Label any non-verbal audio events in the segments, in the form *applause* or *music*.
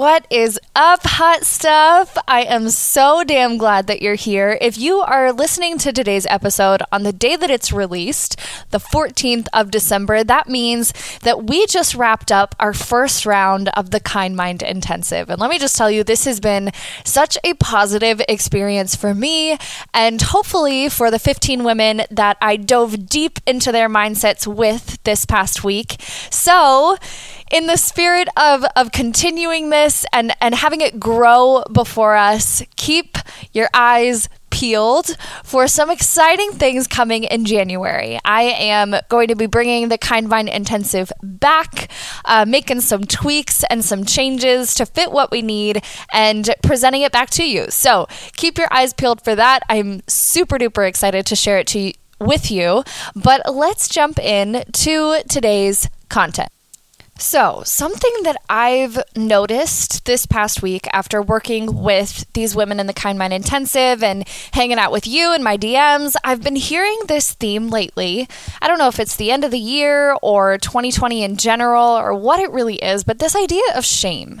What is up, hot stuff? I am so damn glad that you're here. If you are listening to today's episode on the day that it's released, the 14th of December, that means that we just wrapped up our first round of the Kind Mind Intensive. And let me just tell you, this has been such a positive experience for me and hopefully for the 15 women that I dove deep into their mindsets with this past week. So, in the spirit of, of continuing this and, and having it grow before us, keep your eyes peeled for some exciting things coming in January. I am going to be bringing the Kind Mind Intensive back, uh, making some tweaks and some changes to fit what we need, and presenting it back to you. So keep your eyes peeled for that. I'm super duper excited to share it to you, with you. But let's jump in to today's content. So, something that I've noticed this past week after working with these women in the Kind Mind Intensive and hanging out with you in my DMs, I've been hearing this theme lately. I don't know if it's the end of the year or 2020 in general or what it really is, but this idea of shame.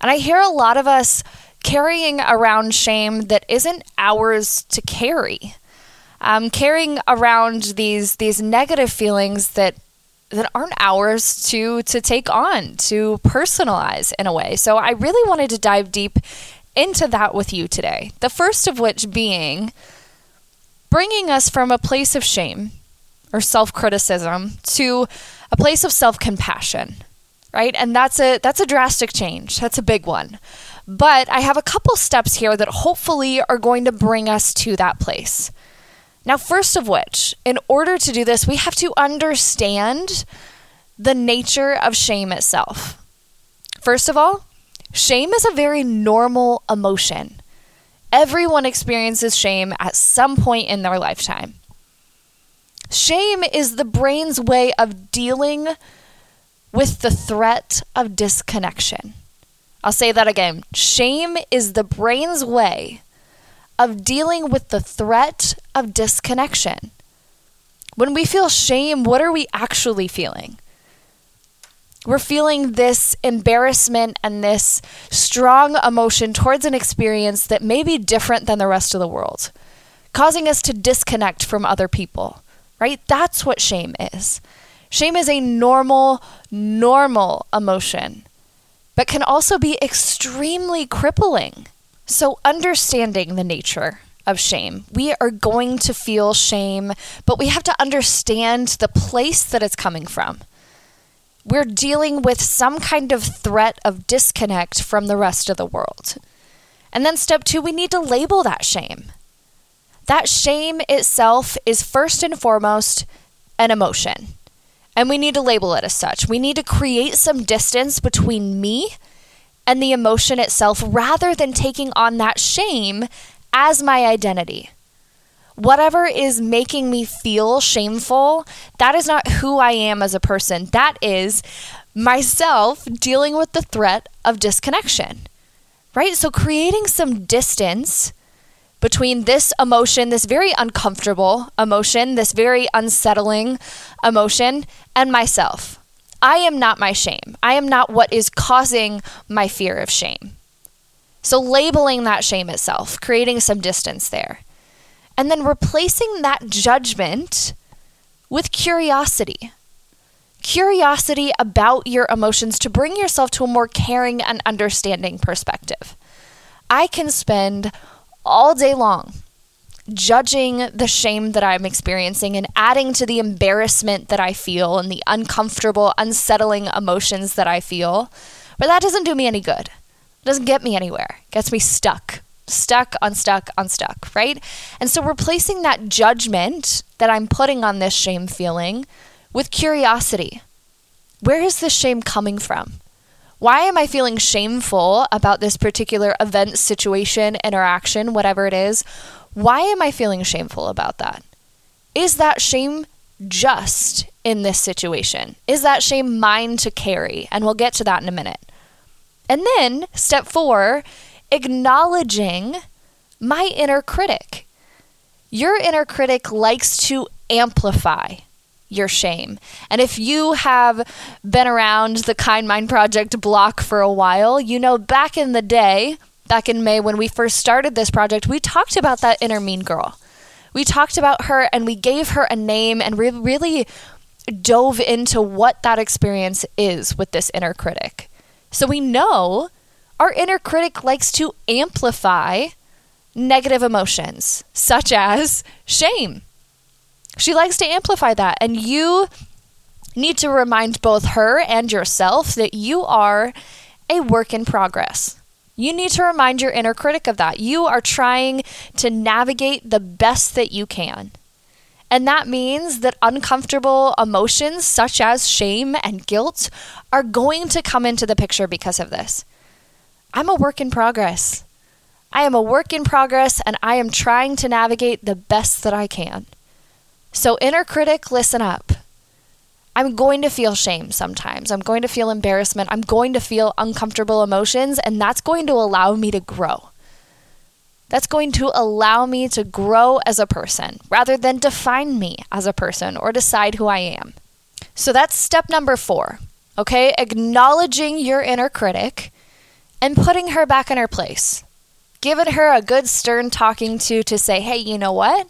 And I hear a lot of us carrying around shame that isn't ours to carry. Um, carrying around these these negative feelings that that aren't ours to to take on to personalize in a way. So i really wanted to dive deep into that with you today. The first of which being bringing us from a place of shame or self-criticism to a place of self-compassion right? And that's a that's a drastic change. That's a big one. But i have a couple steps here that hopefully are going to bring us to that place now, first of which, in order to do this, we have to understand the nature of shame itself. First of all, shame is a very normal emotion. Everyone experiences shame at some point in their lifetime. Shame is the brain's way of dealing with the threat of disconnection. I'll say that again. Shame is the brain's way of dealing with the threat of disconnection. When we feel shame, what are we actually feeling? We're feeling this embarrassment and this strong emotion towards an experience that may be different than the rest of the world, causing us to disconnect from other people, right? That's what shame is. Shame is a normal, normal emotion, but can also be extremely crippling. So, understanding the nature of shame. We are going to feel shame, but we have to understand the place that it's coming from. We're dealing with some kind of threat of disconnect from the rest of the world. And then, step two, we need to label that shame. That shame itself is first and foremost an emotion. And we need to label it as such. We need to create some distance between me and the emotion itself rather than taking on that shame as my identity. Whatever is making me feel shameful, that is not who I am as a person. That is myself dealing with the threat of disconnection, right? So, creating some distance between this emotion, this very uncomfortable emotion, this very unsettling emotion, and myself. I am not my shame. I am not what is causing my fear of shame. So, labeling that shame itself, creating some distance there, and then replacing that judgment with curiosity. Curiosity about your emotions to bring yourself to a more caring and understanding perspective. I can spend all day long judging the shame that I'm experiencing and adding to the embarrassment that I feel and the uncomfortable, unsettling emotions that I feel. But that doesn't do me any good. It doesn't get me anywhere. It gets me stuck. Stuck, unstuck, unstuck, right? And so replacing that judgment that I'm putting on this shame feeling with curiosity. Where is this shame coming from? Why am I feeling shameful about this particular event, situation, interaction, whatever it is? Why am I feeling shameful about that? Is that shame just in this situation? Is that shame mine to carry? And we'll get to that in a minute. And then, step four, acknowledging my inner critic. Your inner critic likes to amplify your shame. And if you have been around the Kind Mind Project block for a while, you know back in the day, back in May when we first started this project, we talked about that inner mean girl. We talked about her and we gave her a name and we really dove into what that experience is with this inner critic. So we know our inner critic likes to amplify negative emotions, such as shame. She likes to amplify that. And you need to remind both her and yourself that you are a work in progress. You need to remind your inner critic of that. You are trying to navigate the best that you can. And that means that uncomfortable emotions such as shame and guilt are going to come into the picture because of this. I'm a work in progress. I am a work in progress and I am trying to navigate the best that I can. So, inner critic, listen up. I'm going to feel shame sometimes. I'm going to feel embarrassment. I'm going to feel uncomfortable emotions, and that's going to allow me to grow. That's going to allow me to grow as a person rather than define me as a person or decide who I am. So that's step number four, okay? Acknowledging your inner critic and putting her back in her place. Giving her a good stern talking to to say, hey, you know what?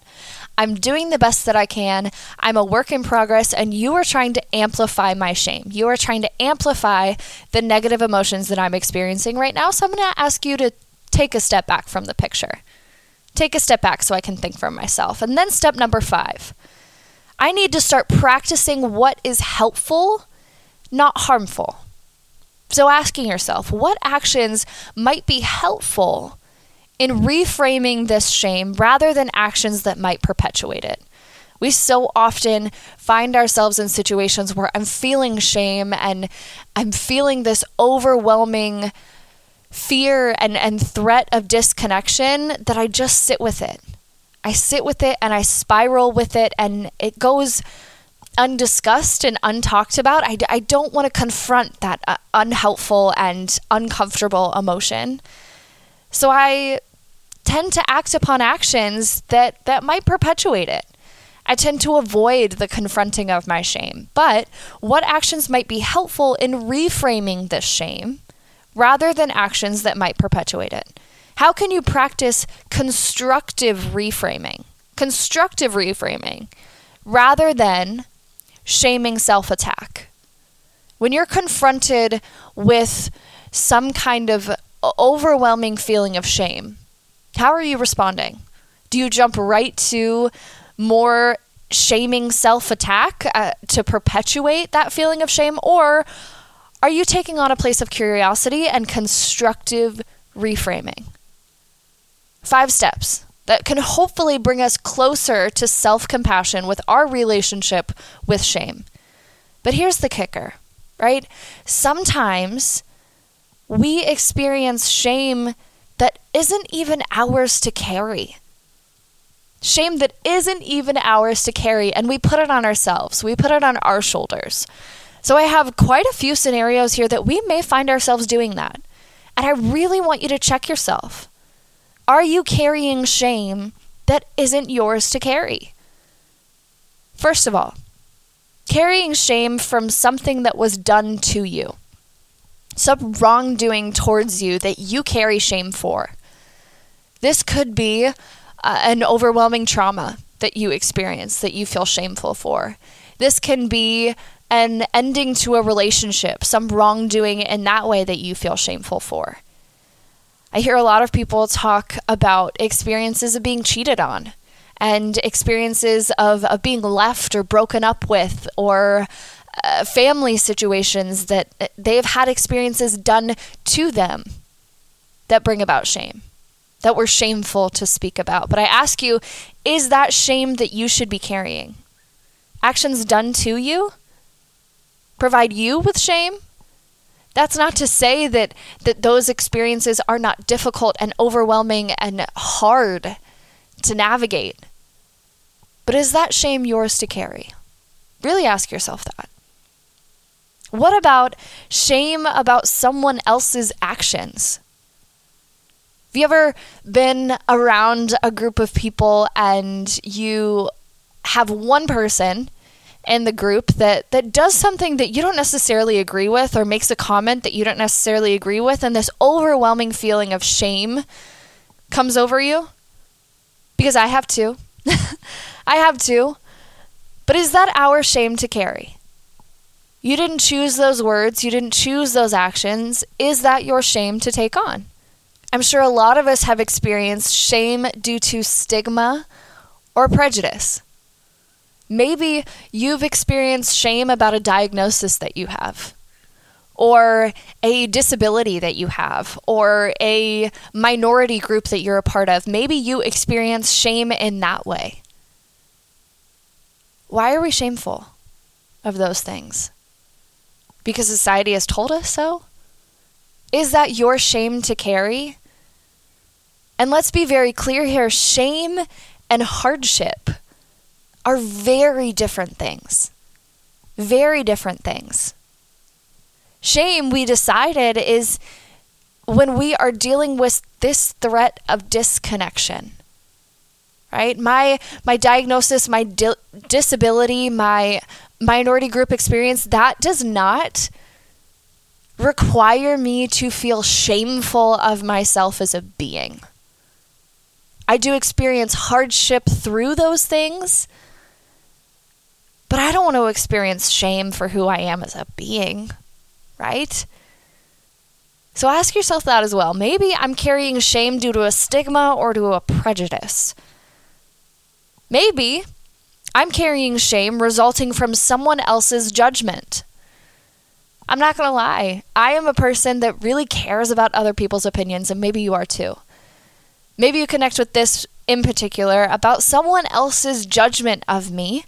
I'm doing the best that I can. I'm a work in progress, and you are trying to amplify my shame. You are trying to amplify the negative emotions that I'm experiencing right now. So I'm going to ask you to take a step back from the picture. Take a step back so I can think for myself. And then step number five I need to start practicing what is helpful, not harmful. So asking yourself, what actions might be helpful in reframing this shame rather than actions that might perpetuate it. We so often find ourselves in situations where I'm feeling shame and I'm feeling this overwhelming fear and, and threat of disconnection that I just sit with it. I sit with it and I spiral with it, and it goes undiscussed and untalked about. I, I don't want to confront that uh, unhelpful and uncomfortable emotion. So I tend to act upon actions that, that might perpetuate it. I tend to avoid the confronting of my shame. But what actions might be helpful in reframing this shame rather than actions that might perpetuate it? How can you practice constructive reframing? Constructive reframing rather than shaming self attack. When you're confronted with some kind of overwhelming feeling of shame, how are you responding? Do you jump right to more shaming self attack uh, to perpetuate that feeling of shame? Or are you taking on a place of curiosity and constructive reframing? Five steps that can hopefully bring us closer to self compassion with our relationship with shame. But here's the kicker, right? Sometimes we experience shame that isn't even ours to carry. Shame that isn't even ours to carry, and we put it on ourselves. We put it on our shoulders. So I have quite a few scenarios here that we may find ourselves doing that. And I really want you to check yourself. Are you carrying shame that isn't yours to carry? First of all, carrying shame from something that was done to you, some wrongdoing towards you that you carry shame for. This could be uh, an overwhelming trauma that you experience that you feel shameful for. This can be an ending to a relationship, some wrongdoing in that way that you feel shameful for. I hear a lot of people talk about experiences of being cheated on and experiences of, of being left or broken up with or uh, family situations that they've had experiences done to them that bring about shame, that we're shameful to speak about. But I ask you, is that shame that you should be carrying? Actions done to you provide you with shame? That's not to say that, that those experiences are not difficult and overwhelming and hard to navigate. But is that shame yours to carry? Really ask yourself that. What about shame about someone else's actions? Have you ever been around a group of people and you have one person in the group that, that does something that you don't necessarily agree with or makes a comment that you don't necessarily agree with, and this overwhelming feeling of shame comes over you? Because I have too. *laughs* I have too. But is that our shame to carry? You didn't choose those words, you didn't choose those actions. Is that your shame to take on? I'm sure a lot of us have experienced shame due to stigma or prejudice. Maybe you've experienced shame about a diagnosis that you have, or a disability that you have, or a minority group that you're a part of. Maybe you experience shame in that way. Why are we shameful of those things? Because society has told us so? Is that your shame to carry? And let's be very clear here shame and hardship are very different things. Very different things. Shame, we decided, is when we are dealing with this threat of disconnection right my my diagnosis my di- disability my minority group experience, that does not require me to feel shameful of myself as a being. I do experience hardship through those things, but I don't want to experience shame for who I am as a being, right? So ask yourself that as well. Maybe I'm carrying shame due to a stigma or to a prejudice. Maybe I'm carrying shame resulting from someone else's judgment. I'm not going to lie. I am a person that really cares about other people's opinions, and maybe you are too. Maybe you connect with this in particular about someone else's judgment of me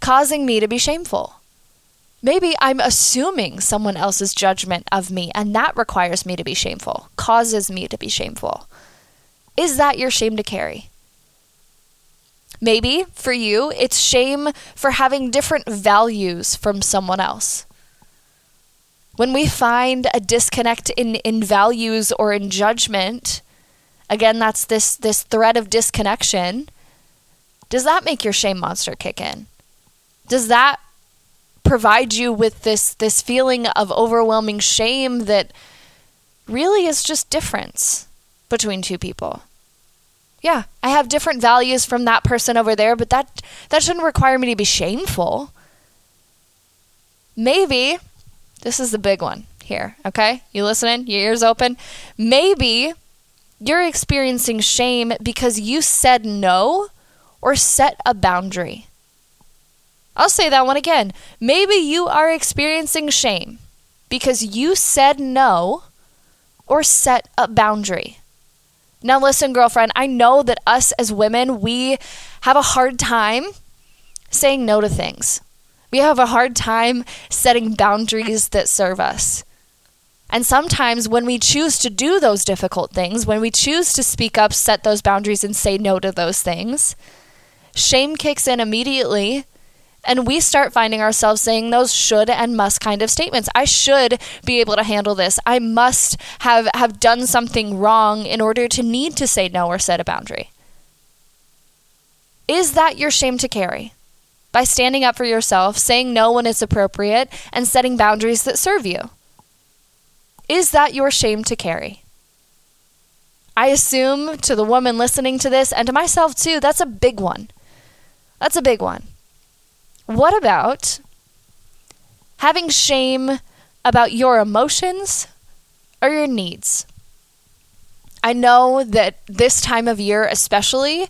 causing me to be shameful. Maybe I'm assuming someone else's judgment of me, and that requires me to be shameful, causes me to be shameful. Is that your shame to carry? Maybe for you, it's shame for having different values from someone else. When we find a disconnect in, in values or in judgment, again, that's this, this thread of disconnection. Does that make your shame monster kick in? Does that provide you with this, this feeling of overwhelming shame that really is just difference between two people? Yeah, I have different values from that person over there, but that that shouldn't require me to be shameful. Maybe this is the big one here, okay? You listening? Your ears open? Maybe you're experiencing shame because you said no or set a boundary. I'll say that one again. Maybe you are experiencing shame because you said no or set a boundary. Now, listen, girlfriend, I know that us as women, we have a hard time saying no to things. We have a hard time setting boundaries that serve us. And sometimes when we choose to do those difficult things, when we choose to speak up, set those boundaries, and say no to those things, shame kicks in immediately and we start finding ourselves saying those should and must kind of statements. I should be able to handle this. I must have, have done something wrong in order to need to say no or set a boundary. Is that your shame to carry? By standing up for yourself, saying no when it's appropriate, and setting boundaries that serve you. Is that your shame to carry? I assume to the woman listening to this and to myself too, that's a big one. That's a big one. What about having shame about your emotions or your needs? I know that this time of year, especially,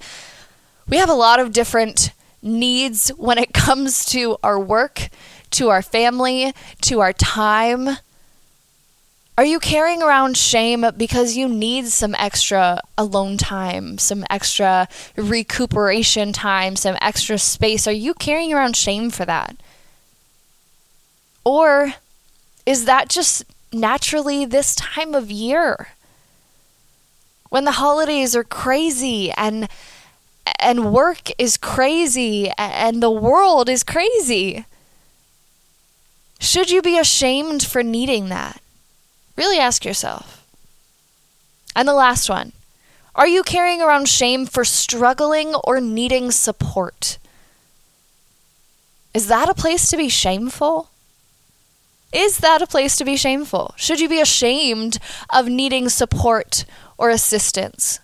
we have a lot of different needs when it *laughs* comes to our work, to our family, to our time. Are you carrying around shame because you need some extra alone time, some extra recuperation time, some extra space? Are you carrying around shame for that? Or is that just naturally this time of year? When the holidays are crazy and and work is crazy and the world is crazy. Should you be ashamed for needing that? Really ask yourself. And the last one Are you carrying around shame for struggling or needing support? Is that a place to be shameful? Is that a place to be shameful? Should you be ashamed of needing support or assistance?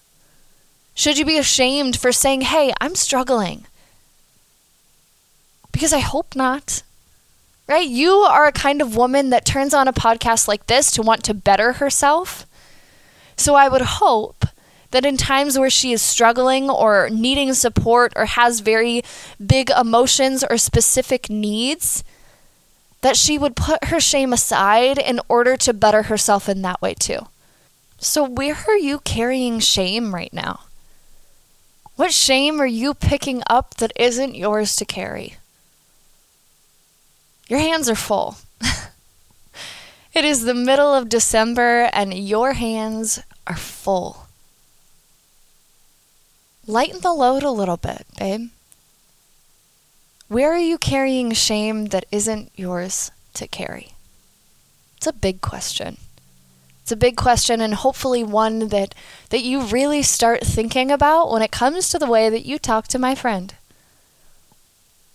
Should you be ashamed for saying, hey, I'm struggling? Because I hope not. Right? You are a kind of woman that turns on a podcast like this to want to better herself. So I would hope that in times where she is struggling or needing support or has very big emotions or specific needs, that she would put her shame aside in order to better herself in that way too. So, where are you carrying shame right now? What shame are you picking up that isn't yours to carry? Your hands are full. it is the middle of December and your hands are full. Lighten the load a little bit, babe. Where are you carrying shame that isn't yours to carry? It's a big question. It's a big question and hopefully one that that you really start thinking about when it comes to the way that you talk to my friend.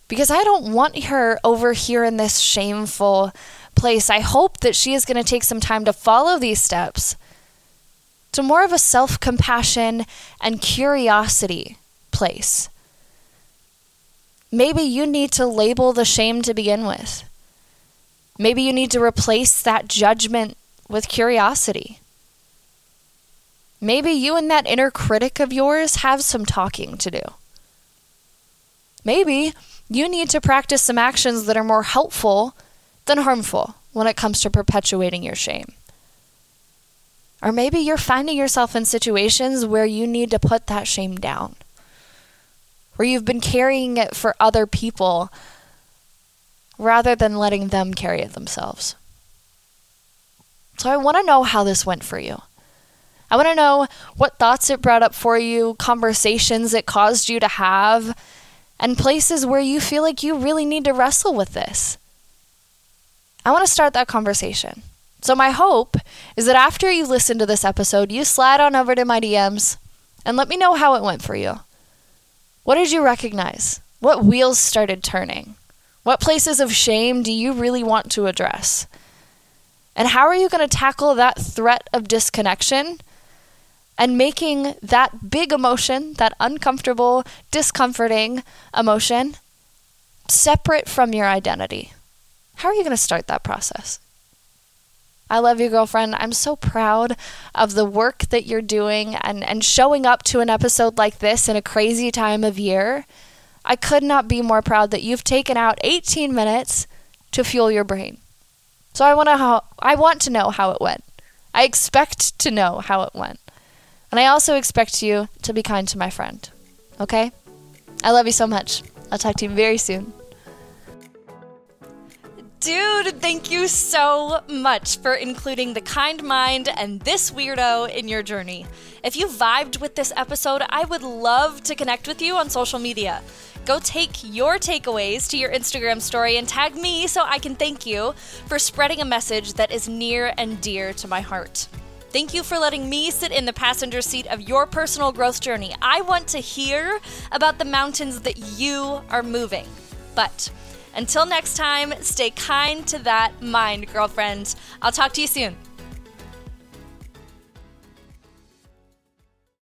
Because I don't want her over here in this shameful place. I hope that she is going to take some time to follow these steps to more of a self-compassion and curiosity place Maybe you need to label the shame to begin with. Maybe you need to replace that judgment with curiosity. Maybe you and that inner critic of yours have some talking to do. Maybe you need to practice some actions that are more helpful than harmful when it comes to perpetuating your shame. Or maybe you're finding yourself in situations where you need to put that shame down where you've been carrying it for other people rather than letting them carry it themselves. So I want to know how this went for you. I want to know what thoughts it brought up for you, conversations it caused you to have, and places where you feel like you really need to wrestle with this. I want to start that conversation. So, my hope is that after you listen to this episode, you slide on over to my DMs and let me know how it went for you. What did you recognize? What wheels started turning? What places of shame do you really want to address? And how are you going to tackle that threat of disconnection and making that big emotion, that uncomfortable, discomforting emotion, separate from your identity? How are you going to start that process? I love you, girlfriend. I'm so proud of the work that you're doing and, and showing up to an episode like this in a crazy time of year. I could not be more proud that you've taken out 18 minutes to fuel your brain. So I want to how I want to know how it went. I expect to know how it went. And I also expect you to be kind to my friend. Okay? I love you so much. I'll talk to you very soon. Dude, thank you so much for including the kind mind and this weirdo in your journey. If you vibed with this episode, I would love to connect with you on social media. Go take your takeaways to your Instagram story and tag me so I can thank you for spreading a message that is near and dear to my heart. Thank you for letting me sit in the passenger seat of your personal growth journey. I want to hear about the mountains that you are moving. But until next time, stay kind to that mind, girlfriend. I'll talk to you soon.